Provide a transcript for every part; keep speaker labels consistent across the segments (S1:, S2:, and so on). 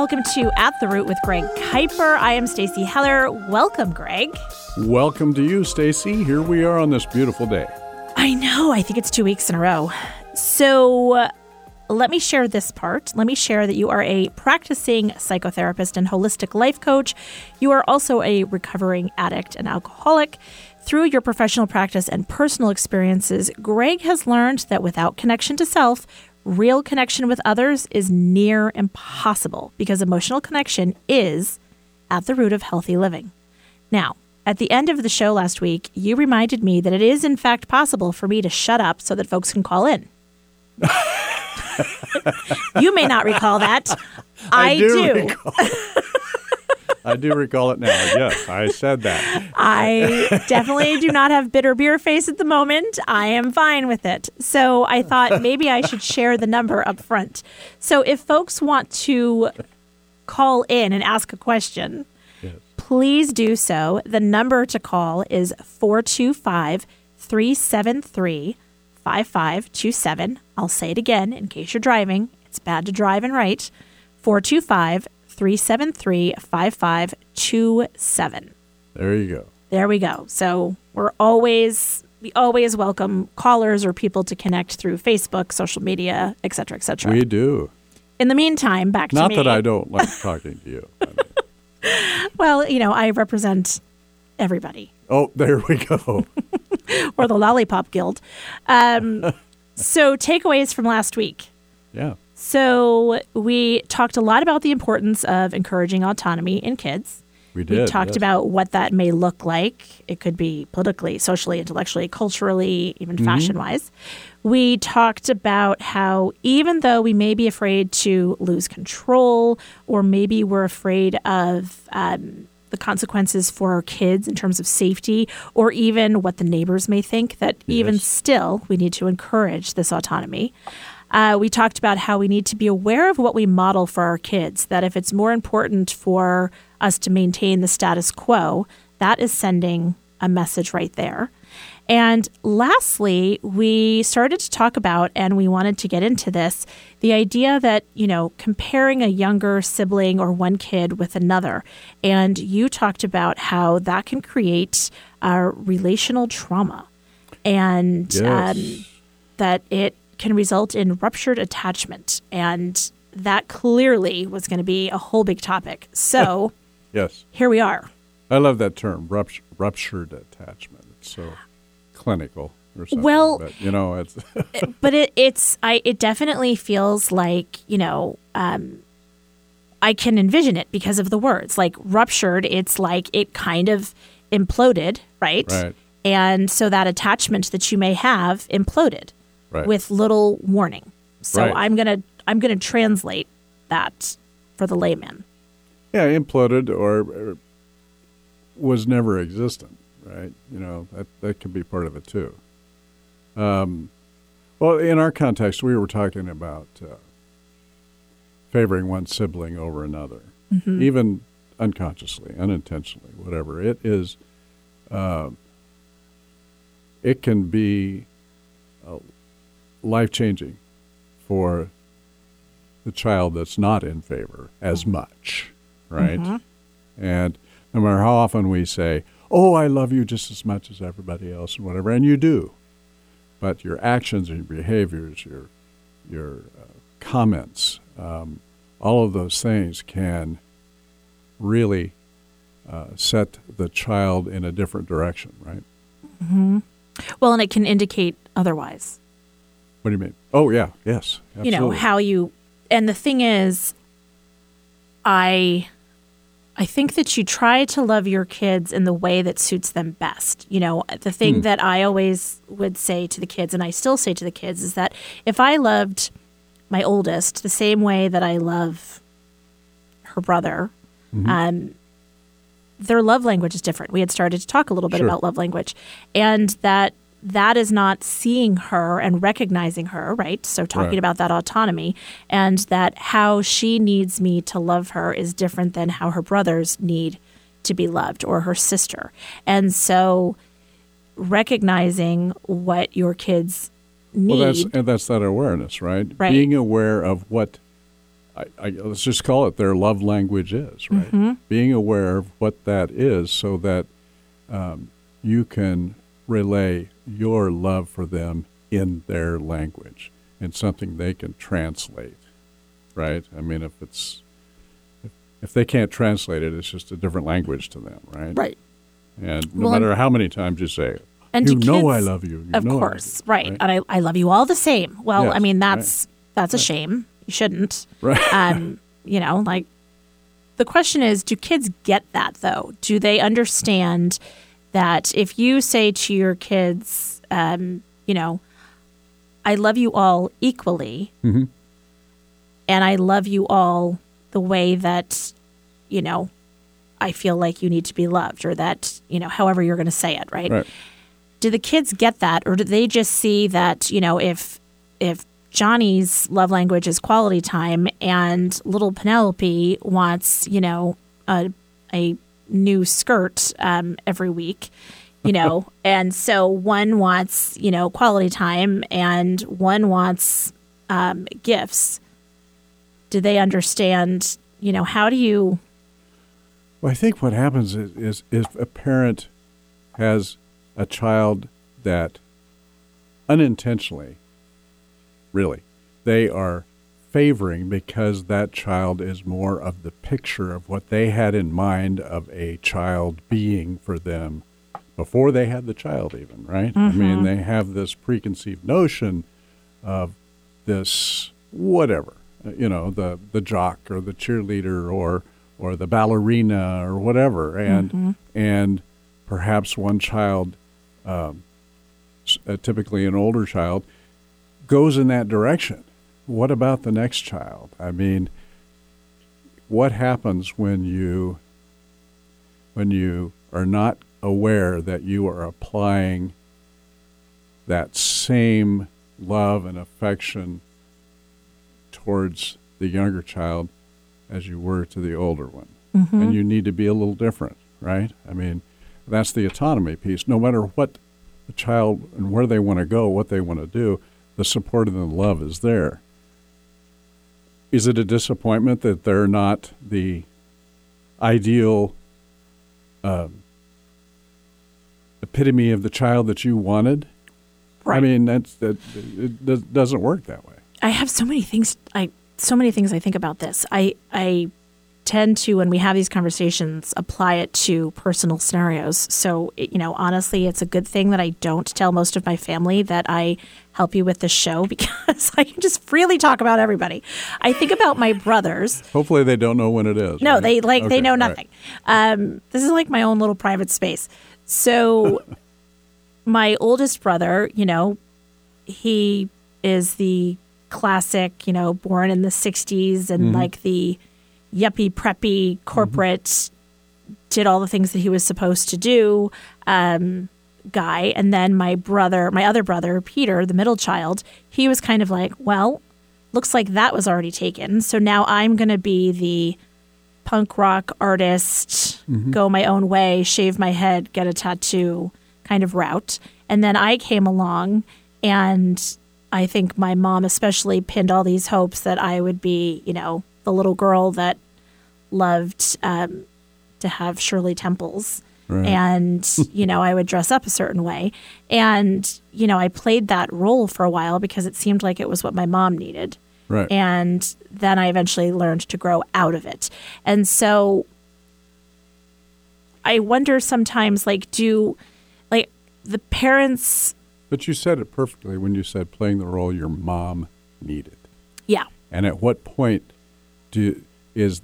S1: Welcome to At the Root with Greg Kuiper. I am Stacy Heller. Welcome, Greg.
S2: Welcome to you, Stacy. Here we are on this beautiful day.
S1: I know. I think it's two weeks in a row. So uh, let me share this part. Let me share that you are a practicing psychotherapist and holistic life coach. You are also a recovering addict and alcoholic. Through your professional practice and personal experiences, Greg has learned that without connection to self, real connection with others is near impossible because emotional connection is at the root of healthy living. Now, at the end of the show last week, you reminded me that it is, in fact, possible for me to shut up so that folks can call in. you may not recall that. I,
S2: I do.
S1: do.
S2: I do recall it now. Yes, I said that.
S1: I definitely do not have bitter beer face at the moment. I am fine with it. So I thought maybe I should share the number up front. So if folks want to call in and ask a question,
S2: Yes.
S1: please do so. The number to call is 425 373 5527. I'll say it again in case you're driving. It's bad to drive and write. 425 373 5527.
S2: There you go.
S1: There we go. So we're always we always welcome callers or people to connect through Facebook, social media, et cetera, et cetera.
S2: We do.
S1: In the meantime, back to
S2: Not that I don't like talking to you.
S1: Well, you know, I represent everybody.
S2: oh, there we go.
S1: or the Lollipop Guild. Um, so, takeaways from last week.
S2: Yeah.
S1: So, we talked a lot about the importance of encouraging autonomy in kids.
S2: We did.
S1: we talked
S2: yes.
S1: about what that may look like. It could be politically, socially, intellectually, culturally, even
S2: Mm-hmm.
S1: fashion wise. We talked about how even though we may be afraid to lose control, or maybe we're afraid of um, the consequences for our kids in terms of safety, or even what the neighbors may think, that even still we need to encourage this autonomy. Uh, we talked about how we need to be aware of what we model for our kids, that if it's more important for us to maintain the status quo, that is sending a message right there. And lastly, we started to talk about, and we wanted to get into this the idea that, you know, comparing a younger sibling or one kid with another. And you talked about how that can create uh, relational trauma. And
S2: Yes.
S1: um, that it can result in ruptured attachment. And that clearly was going to be a whole big topic. So
S2: Yes.
S1: here we are.
S2: I love that term, rupt- ruptured attachment. It's so clinical or something.
S1: Well-
S2: but, you know, it's
S1: But it, it's, I, it definitely feels like, you know, um, I can envision it because of the words. Like ruptured, it's like it kind of imploded, right?
S2: Right.
S1: And so that attachment that you may have imploded
S2: right.
S1: with little warning. So
S2: Right.
S1: I'm gonna I'm gonna translate that for the layman.
S2: yeah, imploded or, or was never existent, right? You know, that, that could be part of it too. Um, well, in our context, we were talking about uh, favoring one sibling over another, even unconsciously, unintentionally, whatever. It is, uh, it can be life changing for the child that's not in favor as much, right? And no matter how often we say, "Oh, I love you just as much as everybody else," and whatever, and you do, but your actions and your behaviors, your your uh, comments, um, all of those things can really uh, set the child in a different direction, right? Mm-hmm.
S1: Well, and it can indicate otherwise.
S2: What do you mean? Oh, yeah, yes, absolutely.
S1: You know how you and the thing is I I think that you try to love your kids in the way that suits them best. You know, the thing
S2: Hmm.
S1: that I always would say to the kids and I still say to the kids is that if I loved my oldest the same way that I love her brother,
S2: Mm-hmm.
S1: um, their love language is different. We had started to talk a little bit
S2: Sure.
S1: about love language, and that that is not seeing her and recognizing her, right? So talking
S2: Right.
S1: about that autonomy and that how she needs me to love her is different than how her brothers need to be loved or her sister. And so recognizing what your kids need
S2: Well, that's and that's that awareness, right?
S1: Right.
S2: Being aware of what I, I, let's just call it their love language is, right?
S1: Mm-hmm.
S2: Being aware of what that is so that um, you can relay your love for them in their language and something they can translate, right? I mean, if it's if, if they can't translate it, it's just a different language to them, right?
S1: Right.
S2: And no
S1: Well,
S2: matter how many times you say,
S1: And
S2: you know
S1: kids,
S2: I love you. you
S1: of
S2: know I love
S1: course,
S2: you,"
S1: right. And I, I love you all the same. Well,
S2: Yes,
S1: I mean,
S2: right.
S1: that's that's a shame. You shouldn't.
S2: Right.
S1: Um, you know, like the question is, do kids get that though? Do they understand that if you say to your kids, um, you know, I love you all equally,
S2: Mm-hmm.
S1: and I love you all the way that, you know, I feel like you need to be loved, or that, you know, however you're going to say it, right?
S2: Right.
S1: do the kids get that or do they just see that you know if if johnny's love language is quality time and little penelope wants you know a, a new skirt um, every week you know? And so one wants you know quality time and one wants um, gifts. Do they understand you know how do you
S2: Well, I think what happens is, is if a parent has a child that unintentionally, really, they are favoring because that child is more of the picture of what they had in mind of a child being for them before they had the child, even, right? I mean, they have this preconceived notion of this whatever you know the the jock or the cheerleader or or the ballerina or whatever. And and perhaps one child um, uh, typically an older child goes in that direction what about the next child i mean what happens when you when you are not aware that you are applying that same love and affection towards the younger child as you were to the older one. Mm-hmm. And you need to be a little different, right? I mean, that's the autonomy piece. No matter what the child and where they want to go, what they want to do, the support and the love is there. Is it a disappointment that they're not the ideal um, epitome of the child that you wanted?
S1: Right.
S2: I mean, that's that. It does, doesn't work that way.
S1: I have so many things. I so many things I think about this. I I tend to when we have these conversations apply it to personal scenarios. So you know, honestly, it's a good thing that I don't tell most of my family that I help you with the show because I can just freely talk about everybody. I think about my brothers.
S2: Hopefully, they don't know when it is.
S1: No,
S2: right?
S1: they like they know
S2: all right.
S1: nothing. Um, this is like my own little private space. So, my oldest brother, you know, he is the classic, you know, born in the '60s and like the yuppie preppy corporate, did all the things that he was supposed to do. Um, guy and then my brother my other brother peter the middle child he was kind of like well looks like that was already taken so now i'm going to be the punk rock artist, go my own way, shave my head, get a tattoo kind of route. And then I came along and I think my mom especially pinned all these hopes that I would be, you know, the little girl that loved um, to have Shirley Temples.
S2: Right.
S1: And, you know, I would dress up a certain way. And, you know, I played that role for a while because it seemed like it was what my mom needed
S2: Right.
S1: and then I eventually learned to grow out of it. And so I wonder sometimes like do like the parents
S2: but you said it perfectly when you said playing the role your mom needed.
S1: yeah.
S2: And at what point do is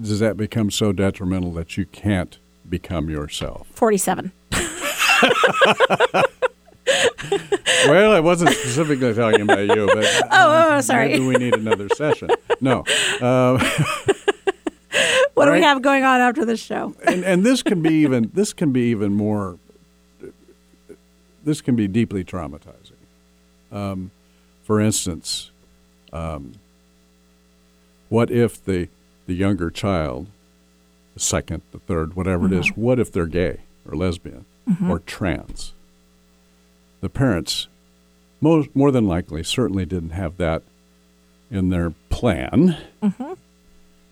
S2: does that become so detrimental that you can't become yourself?
S1: 47.
S2: well, I wasn't specifically talking about you, but
S1: Oh, oh, sorry.
S2: maybe we need another session. No, uh,
S1: What do we have going on after this show?
S2: and and this can be even this can be even more. This can be deeply traumatizing. Um, for instance, um, what if the the younger child, the second, the third, whatever it is, what if they're gay or lesbian or trans? The parents, most more than likely, certainly didn't have that in their plan,
S1: Mm-hmm.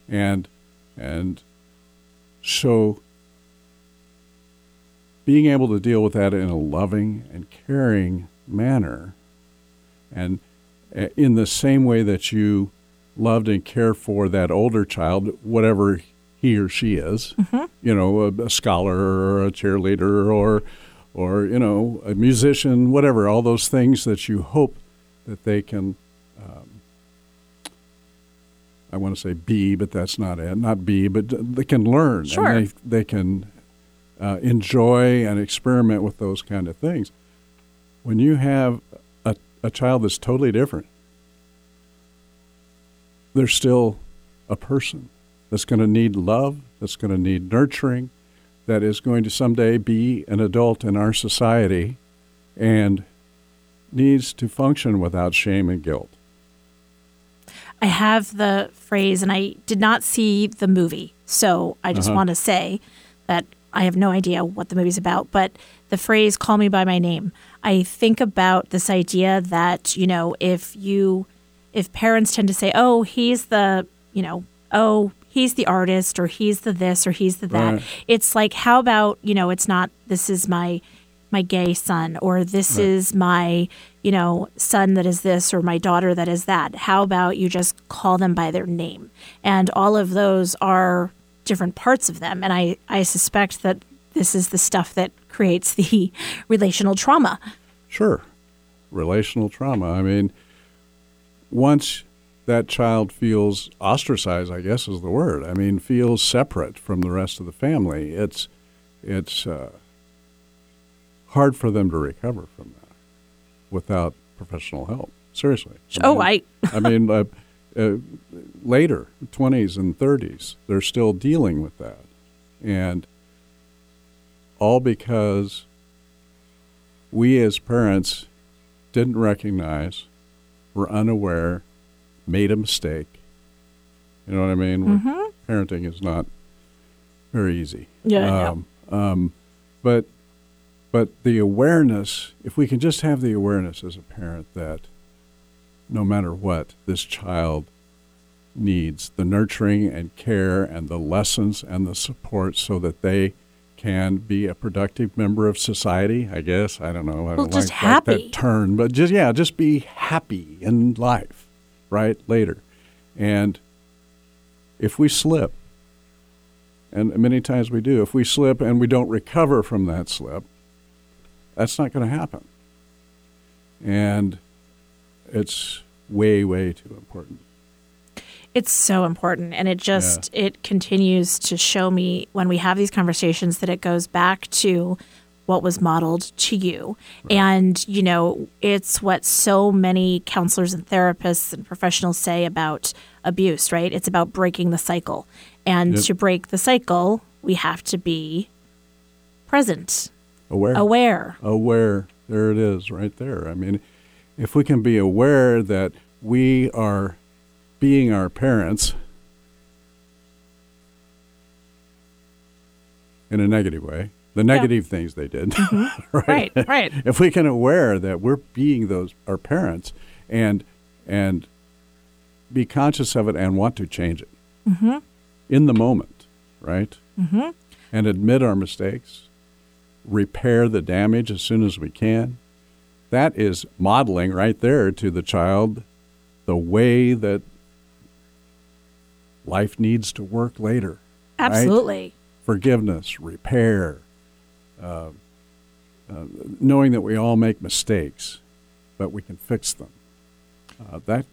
S2: and and so being able to deal with that in a loving and caring manner, and uh, in the same way that you loved and cared for that older child, whatever he or she is, you know, a, a scholar or a cheerleader or, or you know, a musician, whatever, all those things that you hope that they can. Um, I want to say be, but that's not it. Not be, but they can learn
S1: Sure.
S2: and they they can uh, enjoy and experiment with those kind of things. When you have a, a child that's totally different, they're still a person that's going to need love, that's going to need nurturing, that is going to someday be an adult in our society and needs to function without shame and guilt.
S1: I have the phrase, and I did not see the movie, so I just
S2: Uh-huh.
S1: want to say that I have no idea what the movie's about. But the phrase "call me by my name," I think about this idea that you know, if you, if parents tend to say, "Oh, he's the," you know, "Oh, he's the artist," or "He's the this," or "He's the that,"
S2: Right.
S1: it's like, how about you know, it's not. This is my my gay son or this is my you know son that is this or my daughter that is that how about you just call them by their name and all of those are different parts of them and i i suspect that this is the stuff that creates the relational trauma
S2: Sure. Relational trauma. I mean, once that child feels ostracized, I guess is the word. I mean, feels separate from the rest of the family. It's it's uh, hard for them to recover from that without professional help. Seriously.
S1: oh
S2: mean-
S1: i
S2: I mean, uh, uh, later, 20s and 30s, they're still dealing with that. And all because we as parents didn't recognize, were unaware, made a mistake. You know what I mean?
S1: Mhm.
S2: Parenting is not very easy.
S1: Yeah.
S2: Um, um, but but the awareness, if we can just have the awareness as a parent that no matter what, this child needs the nurturing and care and the lessons and the support so that they can be a productive member of society, I guess. I don't know. I
S1: Well,
S2: don't
S1: just
S2: like, like
S1: happy.
S2: that term, but just, yeah, just be happy in life, right? Later. And if we slip, and many times we do, if we slip and we don't recover from that slip, that's not going to happen. And it's way, way too important.
S1: It's so important. And it just, it continues to show me when we have these conversations that it goes back to what was modeled to you. And, you know, it's what so many counselors and therapists and professionals say about abuse, right? It's about breaking the cycle. And
S2: Yep.
S1: to break the cycle, we have to be present,
S2: Aware.
S1: aware.
S2: aware. There it is, right there. I mean, if we can be aware that we are being our parents in a negative way, the negative things they did, right?
S1: Right, right.
S2: If we can aware that we're being those our parents and and be conscious of it and want to change it in the moment, right?
S1: Mm-hmm.
S2: And admit our mistakes, repair the damage as soon as we can. That is modeling right there to the child the way that life needs to work later. right?
S1: Absolutely.
S2: Forgiveness, repair, uh, uh, knowing that we all make mistakes, but we can fix them. Uh, that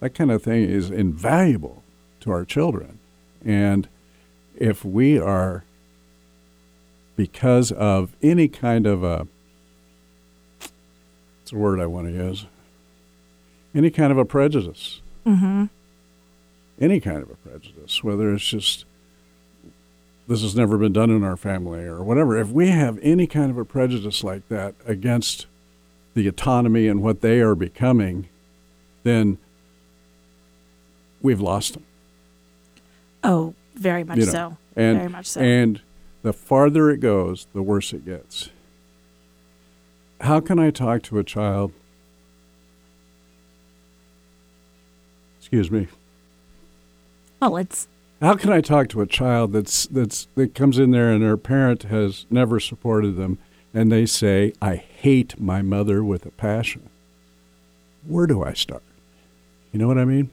S2: that kind of thing is invaluable to our children, and if we are because of any kind of a it's a word I want to use any kind of a prejudice
S1: Mm-hmm.
S2: Any kind of a prejudice whether it's just this has never been done in our family or whatever if we have any kind of a prejudice like that against the autonomy and what they are becoming then we've lost them
S1: Oh, very much
S2: you know.
S1: so.
S2: and
S1: very much so.
S2: and the farther it goes the worse it gets how can i talk to a child Excuse me.
S1: Well, it's
S2: How can I talk to a child that's that's that comes in there and their parent has never supported them, and they say, "I hate my mother with a passion." Where do I start? You know what I mean?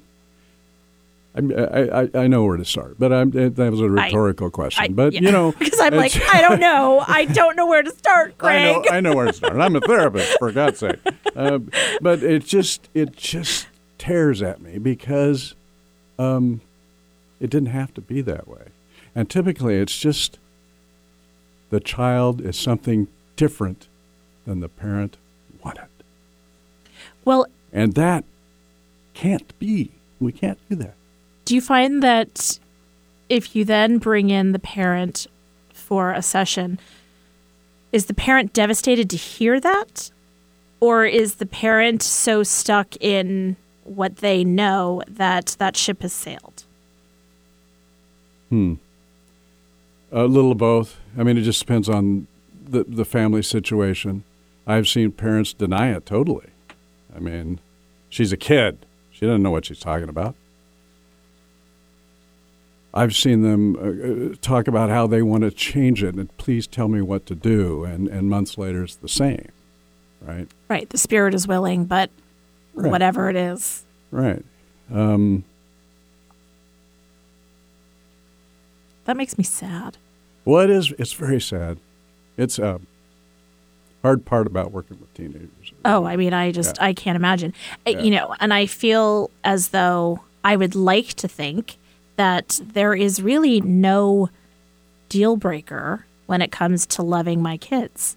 S2: I, I, I know where to start, but I'm, that was a rhetorical question.
S1: I,
S2: but
S1: yeah.
S2: you know,
S1: because I'm like, I don't know. I don't know where to start,
S2: I
S1: Greg.
S2: know, I know where to start. I'm a therapist, for God's sake. Uh, but it just, it just tears at me because um, it didn't have to be that way. And typically, it's just the child is something different than the parent wanted,
S1: Well,
S2: and that can't be. We can't do that.
S1: do you find that if you then bring in the parent for a session, is the parent devastated to hear that? Or is the parent so stuck in what they know that that ship has sailed?
S2: Hmm. A little of both. I mean, it just depends on the the family situation. I've seen parents deny it totally. I mean, she's a kid. She doesn't know what she's talking about. I've seen them uh, uh, talk about how they want to change it and please tell me what to do. And, and months later, it's the same, right?
S1: Right. The spirit is willing, but
S2: Right.
S1: whatever it is.
S2: Right. Um,
S1: That makes me sad.
S2: well, it is. It's very sad. It's a hard part about working with teenagers.
S1: Oh, I mean, I just I can't imagine. I- You know, and I feel as though I would like to think that there is really no deal breaker when it comes to loving my kids.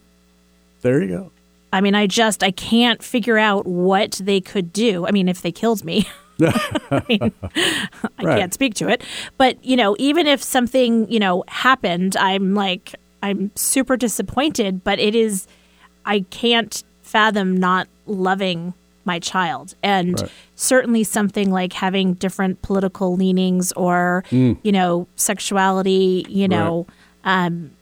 S2: There you go.
S1: I mean, I just I can't figure out what they could do. I mean, if they killed me, I, mean, I
S2: Right.
S1: can't speak to it. But you know, even if something you know happened, I'm like I'm super disappointed. But it is I can't fathom not loving my child, and
S2: Right.
S1: certainly something like having different political leanings or you know sexuality. You know. Um,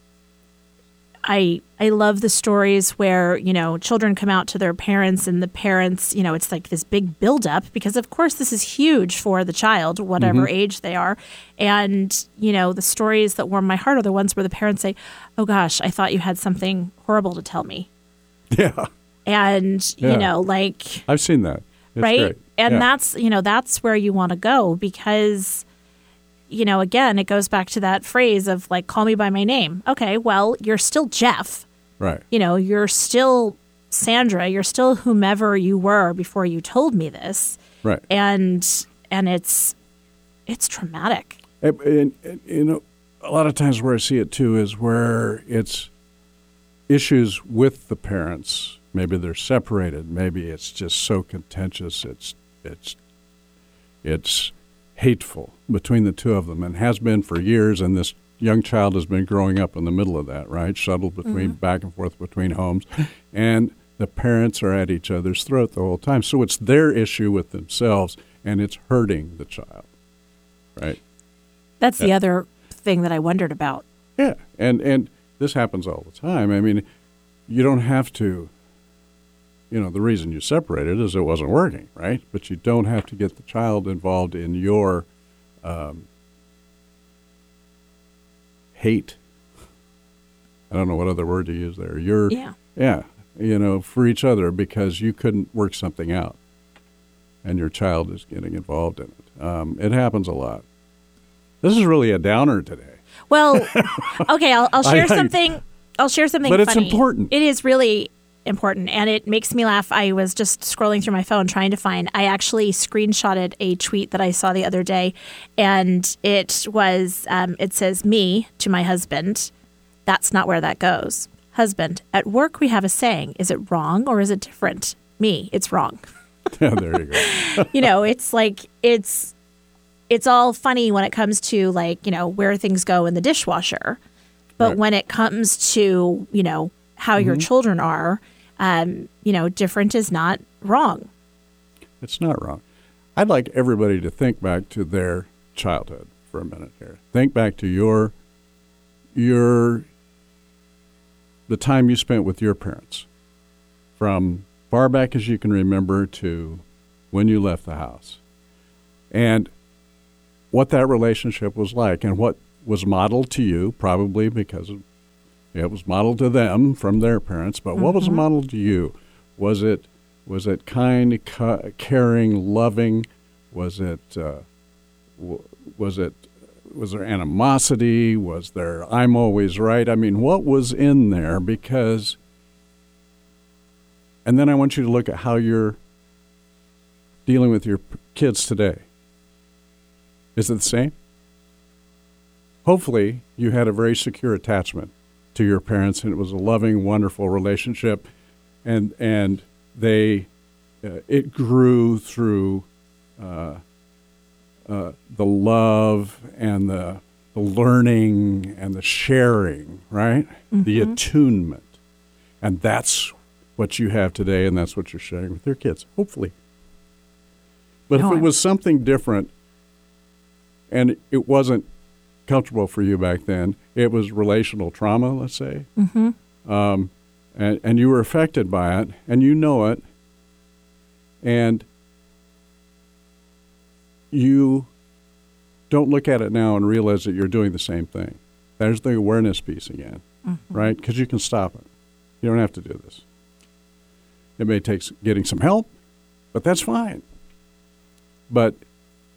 S1: I I love the stories where you know children come out to their parents and the parents you know it's like this big buildup because of course this is huge for the child whatever mm-hmm. age they are and you know the stories that warm my heart are the ones where the parents say oh gosh I thought you had something horrible to tell me
S2: Yeah.
S1: and
S2: Yeah.
S1: you know like
S2: I've seen that. It's
S1: right
S2: great.
S1: and
S2: Yeah.
S1: that's you know that's where you want to go because you know again it goes back to that phrase of like call me by my name okay well you're still jeff
S2: right.
S1: you know you're still sandra you're still whomever you were before you told me this
S2: Right.
S1: and and it's it's traumatic
S2: And, and, and, you know, a lot of times where I see it too is where it's issues with the parents. Maybe they're separated. Maybe it's just so contentious. It's it's it's hateful between the two of them, and has been for years. And this young child has been growing up in the middle of that, right? Shuttled between mm-hmm. back and forth between homes, and the parents are at each other's throat the whole time. So it's their issue with themselves, and it's hurting the child, right?
S1: that's the other thing that i wondered about
S2: Yeah, and and this happens all the time. I mean, you don't have to. You know, the reason you separated is it wasn't working, right? But you don't have to get the child involved in your um, hate. I don't know what other word to use there. Your
S1: yeah
S2: yeah, you know, for each other because you couldn't work something out, and your child is getting involved in it. Um, it happens a lot. This is really a downer today.
S1: Well, okay, I'll, I'll share
S2: I-
S1: something. I'll share something.
S2: But it's important.
S1: It is really important, and it makes me laugh. I was just scrolling through my phone trying to find. I actually screenshotted a tweet that I saw the other day, and it was. Um, it says me to my husband. That's not where that goes. Husband, at work we have a saying. Is it wrong or is it different? Me, it's wrong.
S2: Yeah, there you go.
S1: you know, it's like it's it's all funny when it comes to like, you know, where things go in the dishwasher. But
S2: Right.
S1: when it comes to, you know, how your children are, um, you know, different is not wrong.
S2: It's not wrong. I'd like everybody to think back to their childhood for a minute here. Think back to your your the time you spent with your parents from far back as you can remember to when you left the house. and what that relationship was like and what was modeled to you, probably because of, it was modeled to them from their parents, but what was
S1: Mm-hmm.
S2: modeled to you? Was it was it kind, ca- caring, loving? Was it uh, w- was it was there animosity? Was there I'm always right? I mean, what was in there? Because, and then I want you to look at how you're dealing with your p- kids today. Is it the same? Hopefully, you had a very secure attachment to your parents, and it was a loving, wonderful relationship, and and they uh, it grew through uh, uh, the love and the the learning and the sharing, right? The attunement, and that's what you have today, and that's what you're sharing with your kids, hopefully. But
S1: No,
S2: if it
S1: I'm-
S2: was something different, and it wasn't comfortable for you back then, it was relational trauma, let's say,
S1: Mm-hmm.
S2: um, and, and you were affected by it, and you know it, and you don't look at it now and realize that you're doing the same thing. There's the awareness piece again, right? Because you can stop it. You don't have to do this. It may take getting some help, but that's fine. But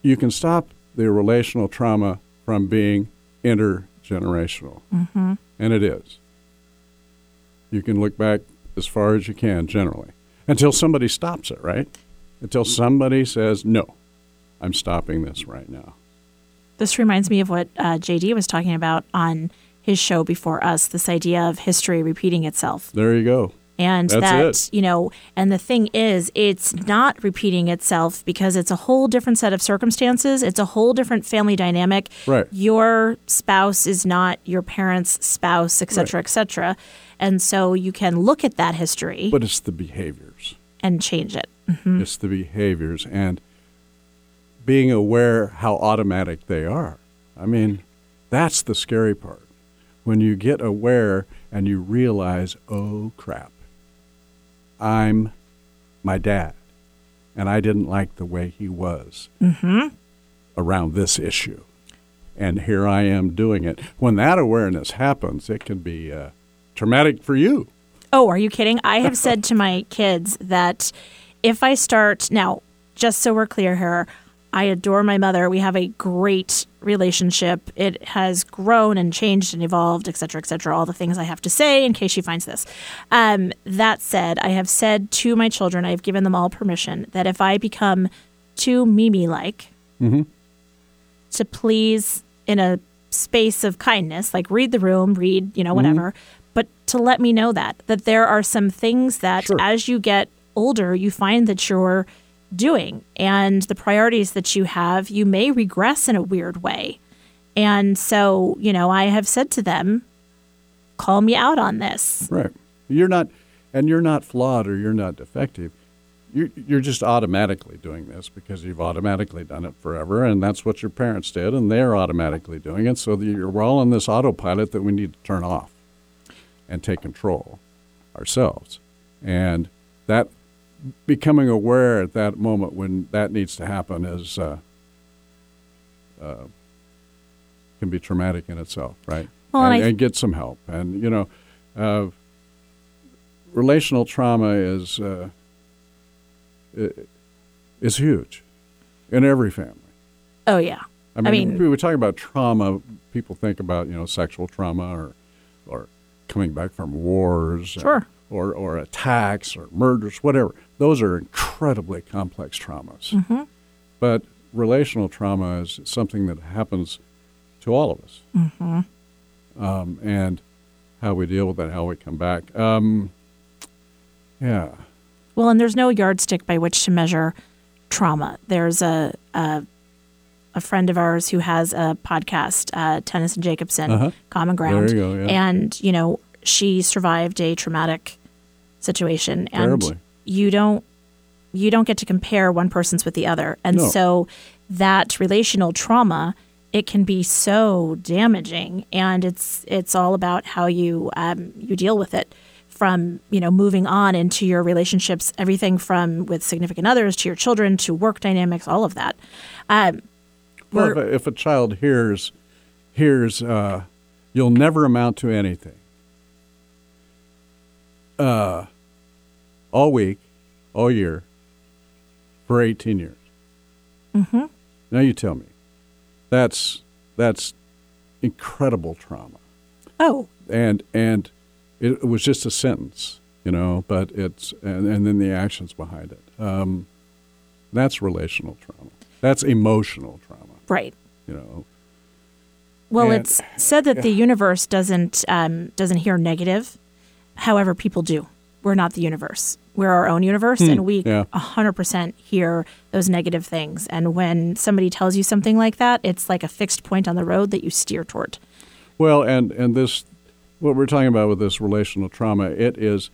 S2: you can stop the relational trauma from being intergenerational,
S1: Mm-hmm.
S2: and it is. You can look back as far as you can, generally, until somebody stops it, right? Until somebody says, no, I'm stopping this right now.
S1: This reminds me of what uh, JD was talking about on his show before us this idea of history repeating itself.
S2: There you go.
S1: And
S2: That's
S1: that,
S2: it.
S1: you know, and the thing is, it's not repeating itself because it's a whole different set of circumstances. It's a whole different family dynamic.
S2: Right.
S1: Your spouse is not your parent's spouse, et cetera,
S2: Right.
S1: et cetera. And so you can look at that history
S2: But it's the behaviors.
S1: and change it. Mm-hmm.
S2: It's the behaviors and being aware how automatic they are. I mean, that's the scary part. When you get aware and you realize, oh crap, I'm my dad, and I didn't like the way he was around this issue. And here I am doing it. When that awareness happens, it can be uh, traumatic for you.
S1: Oh, are you kidding? I have said to my kids that if I start now, just so we're clear here, I adore my mother. We have a great relationship. It has grown and changed and evolved, et cetera, et cetera. All the things I have to say in case she finds this. Um, that said, I have said to my children, I have given them all permission that if I become too Mimi like, to please in a space of kindness, like read the room, read, you know, whatever, but to let me know that, that there are some things that
S2: Sure.
S1: as you get older, you find that you're doing and the priorities that you have, you may regress in a weird way. And so, you know, I have said to them, call me out on this.
S2: Right. You're not, and you're not flawed or you're not defective. You're, you're just automatically doing this because you've automatically done it forever, and that's what your parents did, and they're automatically doing it. So you're, all on this autopilot that we need to turn off and take control ourselves. And that becoming aware at that moment when that needs to happen is uh, uh, can be traumatic in itself, right?
S1: Well, and
S2: and,
S1: I-
S2: and get some help. And you know, uh, relational trauma is uh, is huge in every family.
S1: Oh, yeah.
S2: I mean,
S1: I mean-
S2: we were talking about trauma. People think about you know sexual trauma or or coming back from wars,
S1: Sure.
S2: or or attacks or murders, whatever. Those are incredibly complex traumas.
S1: Mm-hmm.
S2: But relational trauma is something that happens to all of us,
S1: Mm-hmm.
S2: um, and how we deal with that, how we come back. Um, yeah,
S1: Well, and there's no yardstick by which to measure trauma. There's a a, a friend of ours who has a podcast, uh, Tennyson Jacobson,
S2: Uh-huh.
S1: Common Ground,
S2: you go, yeah.
S1: and you know she survived a traumatic situation, and
S2: Terribly.
S1: You don't you don't get to compare one person's with the other, and
S2: No.
S1: so that relational trauma it can be so damaging, and it's it's all about how you um, you deal with it. from you know moving on into your relationships, everything from with significant others to your children to work dynamics, all of that. Um,
S2: Well, if a, if a child hears, hears, uh, you'll never amount to anything. Uh, all week, all year, for 18 years. Mm-hmm. Now you tell me, that's that's incredible trauma,
S1: oh,
S2: and and it, was just a sentence, you know, but it's and, and then the actions behind it. Um, that's relational trauma. That's emotional trauma.
S1: right.
S2: You know,
S1: Well,
S2: And-
S1: it's said that the universe doesn't um, doesn't hear negative. However, people do. We're not the universe. We're our own universe, and we
S2: Hmm. yeah.
S1: a hundred percent hear those negative things. And when somebody tells you something like that, it's like a fixed point on the road that you steer toward.
S2: Well, and and this, what we're talking about with this relational trauma, it is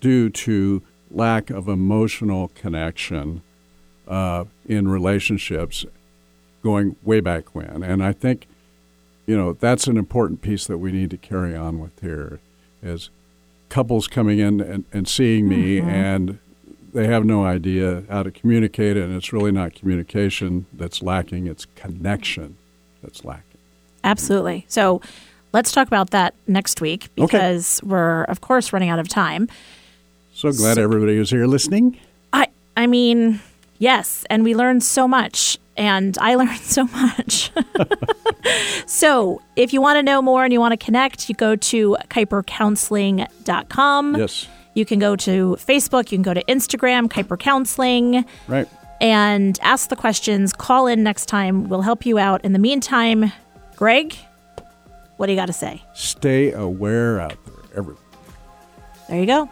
S2: due to lack of emotional connection uh, in relationships going way back when, and I think, you know, that's an important piece that we need to carry on with here, is couples coming in and, and seeing me mm-hmm. and they have no idea how to communicate and it's really not communication that's lacking it's connection that's lacking
S1: Absolutely. So let's talk about that next week
S2: Okay.
S1: because we're of course running out of time.
S2: So glad everybody was here listening.
S1: I I mean, yes, and we learned so much and I learned so much. so, if you want to know more and you want to connect, you go to kuipercounseling.com.
S2: Yes.
S1: You can go to Facebook, you can go to Instagram, Kuiper Counseling,
S2: Right.
S1: and ask the questions. Call in next time. We'll help you out. In the meantime, Greg, what do you got to say?
S2: Stay aware out there, everybody.
S1: There you go.